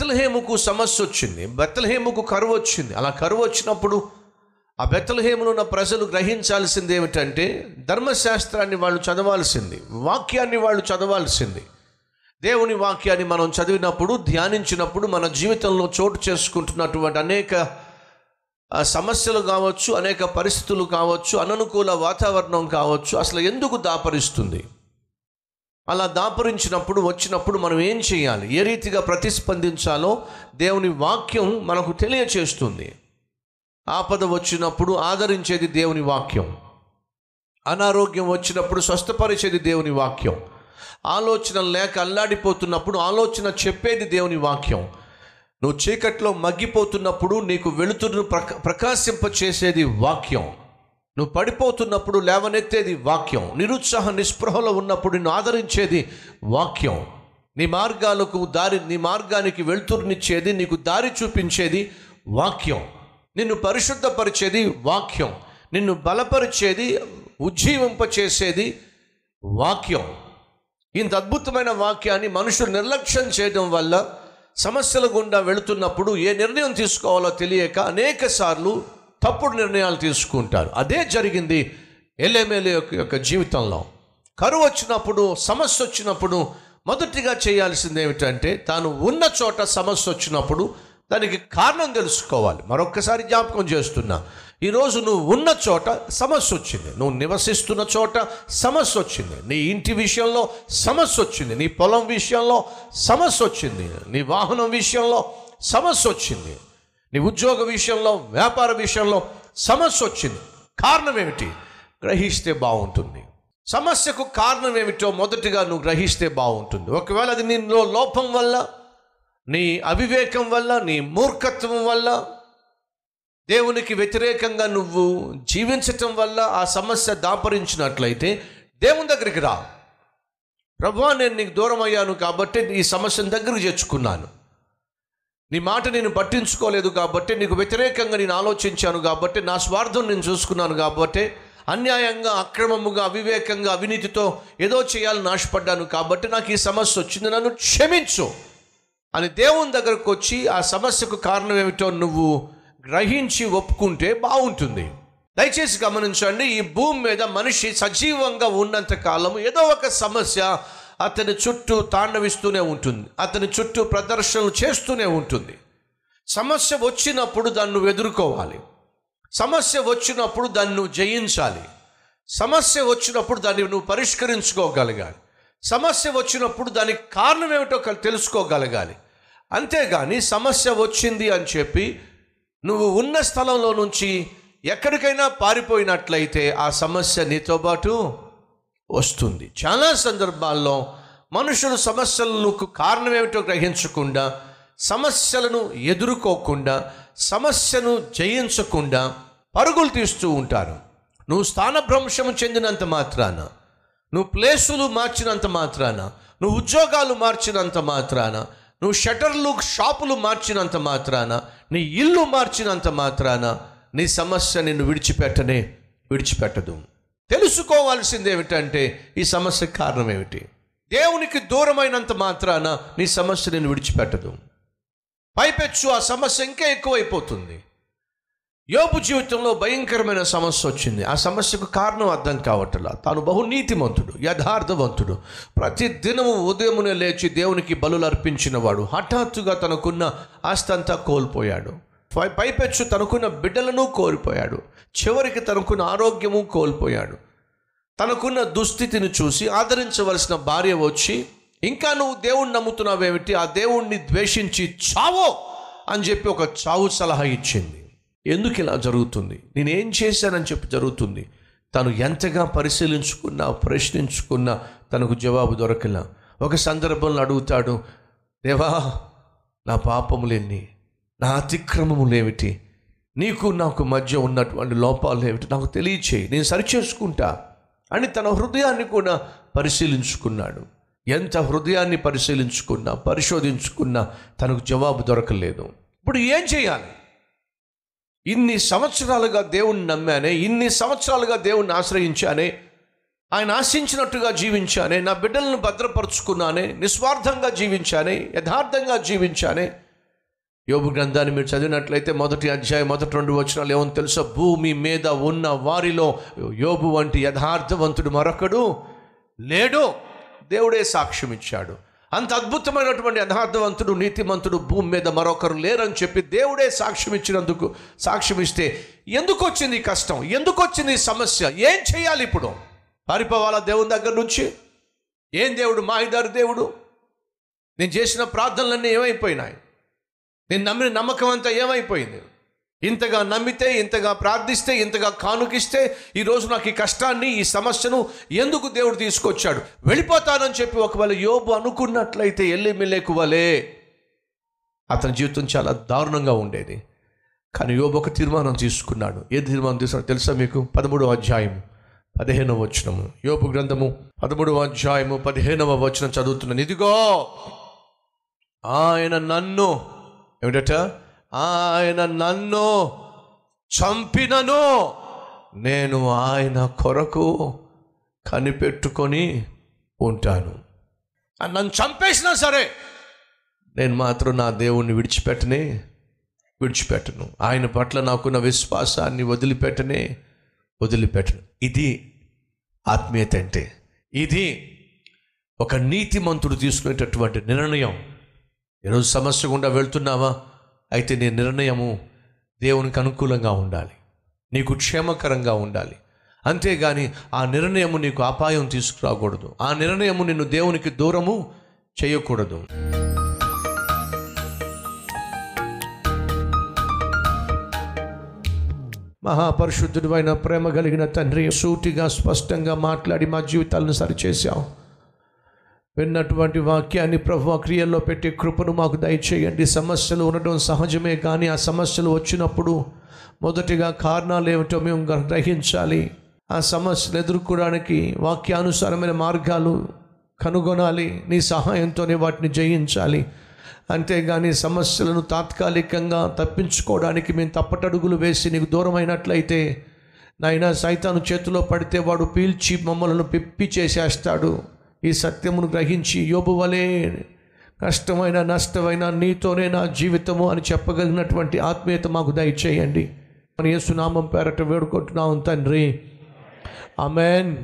బెత్తలహేముకు సమస్య వచ్చింది బెత్తలహేముకు కరువు వచ్చింది అలా కరువు వచ్చినప్పుడు ఆ బెత్తలహేములో ఉన్న ప్రజలు గ్రహించాల్సింది ఏమిటంటే ధర్మశాస్త్రాన్ని వాళ్ళు చదవాల్సింది వాక్యాన్ని వాళ్ళు చదవాల్సింది. దేవుని వాక్యాన్ని మనం చదివినప్పుడు ధ్యానించినప్పుడు మన జీవితంలో చోటు చేసుకుంటున్నటువంటి అనేక సమస్యలు కావచ్చు అనేక పరిస్థితులు కావచ్చు అననుకూల వాతావరణం కావచ్చు అసలు ఎందుకు దాపరిస్తుంది? అలా దాపరించినప్పుడు వచ్చినప్పుడు మనం ఏం చేయాలి? ఏ రీతిగా ప్రతిస్పందించాలో దేవుని వాక్యం మనకు తెలియచేస్తుంది. ఆపద వచ్చినప్పుడు ఆదరించేది దేవుని వాక్యం. అనారోగ్యం వచ్చినప్పుడు స్వస్థపరిచేది దేవుని వాక్యం. ఆలోచన లేక అల్లాడిపోతున్నప్పుడు ఆలోచన చెప్పేది దేవుని వాక్యం. నువ్వు చీకట్లో మగ్గిపోతున్నప్పుడు నీకు వెలుతురును ప్రక ప్రకాశింపచేసేది వాక్యం. నువ్వు పడిపోతున్నప్పుడు లేవనెత్తేది వాక్యం. నిరుత్సాహ నిస్పృహలో ఉన్నప్పుడు నిన్ను ఆదరించేది వాక్యం. నీ మార్గాలకు దారి నీ మార్గానికి వెలుతురునిచ్చేది నీకు దారి చూపించేది వాక్యం. నిన్ను పరిశుద్ధపరిచేది వాక్యం. నిన్ను బలపరిచేది ఉజ్జీవింపచేసేది వాక్యం. ఇంత అద్భుతమైన వాక్యాన్ని మనుషులు నిర్లక్ష్యం చేయడం వల్ల సమస్యల గుండా వెళుతున్నప్పుడు ఏ నిర్ణయం తీసుకోవాలో తెలియక అనేక సార్లు తప్పుడు నిర్ణయాలు తీసుకుంటారు. అదే జరిగింది ఎల్ఎంఎల్ఏ యొక్క యొక్క జీవితంలో. కరువు వచ్చినప్పుడు సమస్య వచ్చినప్పుడు మొదటిగా చేయాల్సింది ఏమిటంటే తాను ఉన్న చోట సమస్య వచ్చినప్పుడు దానికి కారణం తెలుసుకోవాలి. మరొక్కసారి జ్ఞాపకం చేస్తున్నా. ఈరోజు నువ్వు ఉన్న చోట సమస్య వచ్చింది. నువ్వు నివసిస్తున్న చోట సమస్య వచ్చింది. నీ ఇంటి విషయంలో సమస్య వచ్చింది. నీ పొలం విషయంలో సమస్య వచ్చింది. నీ వాహనం విషయంలో సమస్య వచ్చింది. నీ ఉద్యోగ విషయంలో వ్యాపార విషయంలో సమస్య వచ్చింది. కారణం ఏమిటి? గ్రహిస్తే బాగుంటుంది. సమస్యకు కారణం ఏమిటో మొదటిగా నువ్వు గ్రహిస్తే బాగుంటుంది. ఒకవేళ అది నీలో లోపం వల్ల నీ అవివేకం వల్ల నీ మూర్ఖత్వం వల్ల దేవునికి వ్యతిరేకంగా నువ్వు జీవించటం వల్ల ఆ సమస్య దాపరించినట్లయితే దేవుని దగ్గరికి రా. ప్రభా నేను నీకు దూరం అయ్యాను కాబట్టి ఈ సమస్యను దగ్గరకు చేర్చుకున్నాను. నీ మాట నేను పట్టించుకోలేదు కాబట్టి నీకు వ్యతిరేకంగా నేను ఆలోచించాను కాబట్టి నా స్వార్థం నేను చూసుకున్నాను కాబట్టి అన్యాయంగా అక్రమముగా అవివేకంగా అవినీతితో ఏదో చేయాలని ఆశపడ్డాను కాబట్టి నాకు ఈ సమస్య వచ్చింది. నన్ను క్షమించు. అని దేవుని దగ్గరకు వచ్చి ఆ సమస్యకు కారణం ఏమిటో నువ్వు గ్రహించి ఒప్పుకుంటే బాగుంటుంది. దయచేసి గమనించండి ఈ భూమి మీద మనిషి సజీవంగా ఉన్నంత కాలం ఏదో ఒక సమస్య అతని చుట్టూ తాండవిస్తూనే ఉంటుంది. అతని చుట్టూ ప్రదర్శనలు చేస్తూనే ఉంటుంది. సమస్య వచ్చినప్పుడు దాన్ని ఎదుర్కోవాలి. సమస్య వచ్చినప్పుడు దాన్ని నువ్వు జయించాలి. సమస్య వచ్చినప్పుడు దాన్ని నువ్వు పరిష్కరించుకోగలగాలి. సమస్య వచ్చినప్పుడు దానికి కారణం ఏమిటో తెలుసుకోగలగాలి. అంతేగాని సమస్య వచ్చింది అని చెప్పి నువ్వు ఉన్న స్థలంలో నుంచి ఎక్కడికైనా పారిపోయినట్లయితే ఆ సమస్య నీతో పాటు వస్తుంది. చాలా సందర్భాల్లో మనుషులు సమస్యలకు కారణం ఏమిటో గ్రహించకుండా సమస్యలను ఎదుర్కోకుండా సమస్యను జయించకుండా పరుగులు తీస్తూ ఉంటారు. నువ్వు స్థానభ్రంశం చెందినంత మాత్రాన నువ్వు ప్లేసులు మార్చినంత మాత్రాన నువ్వు ఉద్యోగాలు మార్చినంత మాత్రాన నువ్వు షటర్లు షాపులు మార్చినంత మాత్రాన నీ ఇల్లు మార్చినంత మాత్రాన నీ సమస్య నిన్ను విడిచిపెట్టనే విడిచిపెట్టదు. తెలుసుకోవాల్సింది ఏమిటంటే ఈ సమస్య కారణం ఏమిటి దేవునికి దూరమైనంత మాత్రాన నీ సమస్య నేను విడిచిపెట్టదు. పైపెచ్చు ఆ సమస్య ఇంకా ఎక్కువైపోతుంది. యోపు జీవితంలో భయంకరమైన సమస్య వచ్చింది. ఆ సమస్యకు కారణం అర్థం కావట్లా. తాను బహు నీతిమంతుడు యథార్థవంతుడు. ప్రతి దినము ఉదయమునే లేచి దేవునికి బలులు అర్పించినవాడు హఠాత్తుగా తనకున్న ఆస్తంతా కోల్పోయాడు. పైపెచ్చు తనకున్న బిడ్డలను కోల్పోయాడు. చివరికి తనకున్న ఆరోగ్యము కోల్పోయాడు. తనకున్న దుస్థితిని చూసి ఆదరించవలసిన భార్య వచ్చి ఇంకా నువ్వు దేవుణ్ణి నమ్ముతున్నావేమిటి? ఆ దేవుణ్ణి ద్వేషించి చావో! అని చెప్పి ఒక చావు సలహా ఇచ్చింది. ఎందుకు ఇలా జరుగుతుంది? నేనేం చేశానని చెప్పి జరుగుతుంది. తను ఎంతగా పరిశీలించుకున్నా ప్రశ్నించుకున్నా తనకు జవాబు దొరకలా. ఒక సందర్భంలో అడుగుతాడు దేవా నా పాపములెన్ని? నా అతిక్రమములేమిటి నీకు నాకు మధ్య ఉన్నటువంటి లోపాలు ఏమిటి నాకు తెలియచేయి నేను సరిచేసుకుంటా అని తన హృదయాన్ని కూడా పరిశీలించుకున్నాడు. ఎంత హృదయాన్ని పరిశీలించుకున్నా పరిశోధించుకున్నా తనకు జవాబు దొరకలేదు. ఇప్పుడు ఏం చేయాలి? ఇన్ని సంవత్సరాలుగా దేవుణ్ణి నమ్మానే ఇన్ని సంవత్సరాలుగా దేవుణ్ణి ఆశ్రయించానే ఆయన ఆశించినట్టుగా జీవించానే నా బిడ్డలను భద్రపరుచుకున్నానే నిస్వార్థంగా జీవించానే యథార్థంగా జీవించానే యోబు గ్రంథాన్ని మీరు చదివినట్లయితే మొదటి అధ్యాయం మొదటి రెండు వచనాలు ఏమని తెలుసా? భూమి మీద ఉన్న వారిలో యోబు వంటి యథార్థవంతుడు మరొకడు లేడు. దేవుడే సాక్ష్యం ఇచ్చాడు. అంత అద్భుతమైనటువంటి యథార్థవంతుడు నీతిమంతుడు భూమి మీద మరొకరు లేరని చెప్పి దేవుడే సాక్ష్యం ఇచ్చినందుకు సాక్ష్యం ఇస్తే ఎందుకు వచ్చింది కష్టం? ఎందుకు వచ్చింది సమస్య? ఏం చేయాలి ఇప్పుడు? పారిపోవాలా దేవుని దగ్గర నుంచి? ఏం దేవుడు? మాయిదారు దేవుడు? నేను చేసిన ప్రార్థనలన్నీ ఏమైపోయినాయి? నేను నమ్మిన నమ్మకం అంతా ఏమైపోయింది? ఇంతగా నమ్మితే ఇంతగా ప్రార్థిస్తే ఇంతగా కానుకిస్తే ఈరోజు నాకు ఈ కష్టాన్ని ఈ సమస్యను ఎందుకు దేవుడు తీసుకొచ్చాడు? వెళ్ళిపోతానని చెప్పి ఒకవేళ యోబు అనుకున్నట్లయితే ఎల్లి మిల్లేకు వలే అతని జీవితం చాలా దారుణంగా ఉండేది. కానీ యోబు ఒక తీర్మానం తీసుకున్నాడు. ఏ తీర్మానం తీసుకున్నాడు తెలుసా మీకు? పదమూడవ అధ్యాయం పదిహేనవ వచనము. యోపు గ్రంథము పదమూడవ అధ్యాయము పదిహేనవ వచనం చదువుతున్నాను. ఇదిగో ఆయన నన్ను ఏమిటట? ఆయన నన్ను చంపినను. నేను ఆయన కొరకు కనిపెట్టుకొని ఉంటాను. నన్ను చంపేసినా సరే నేను మాత్రం నా దేవుణ్ణి విడిచిపెట్టనే విడిచిపెట్టను. ఆయన పట్ల నాకున్న విశ్వాసాన్ని వదిలిపెట్టనే వదిలిపెట్టను. ఇది ఆత్మీయత అంటే. ఇది ఒక నీతిమంతుడు తీసుకునేటటువంటి నిర్ణయం. ఈరోజు సమస్య గుండా వెళ్తున్నావా? అయితే నీ నిర్ణయము దేవునికి అనుకూలంగా ఉండాలి. నీకు క్షేమకరంగా ఉండాలి. అంతేగాని ఆ నిర్ణయము నీకు అపాయం తీసుకురాకూడదు. ఆ నిర్ణయము నిన్ను దేవునికి దూరము చేయకూడదు. మహాపరిశుద్ధుడు అయిన ప్రేమ కలిగిన తండ్రి సూటిగా స్పష్టంగా మాట్లాడి మా జీవితాలను సరిచేశావు. విన్నటువంటి వాక్యాన్ని ప్రభు క్రియల్లో పెట్టే కృపను మాకు దయచేయండి. సమస్యలు ఉండడం సహజమే కానీ ఆ సమస్యలు వచ్చినప్పుడు మొదటిగా కారణాలు ఏమిటో మేము గ్రహించాలి. ఆ సమస్యలు ఎదుర్కోవడానికి వాక్యానుసారమైన మార్గాలు కనుగొనాలి. నీ సహాయంతోనే వాటిని జయించాలి. అంతేగాని సమస్యలను తాత్కాలికంగా తప్పించుకోవడానికి మేము తప్పటడుగులు వేసి నీకు దూరమైనట్లయితే నాయన సైతాను చేతిలో పడితే వాడు పీల్చి మమ్మలను పిప్పి చేసేస్తాడు. ఈ సత్యమును గ్రహించి యోబు వలే కష్టమైన నష్టమైన నీతోనే నా జీవితము అని చెప్పగలిగినటువంటి ఆత్మీయత మాకు దయచేయండి. మన యేసునామం పేరట వేడుకుంటున్నాం తండ్రి. ఆమెన్.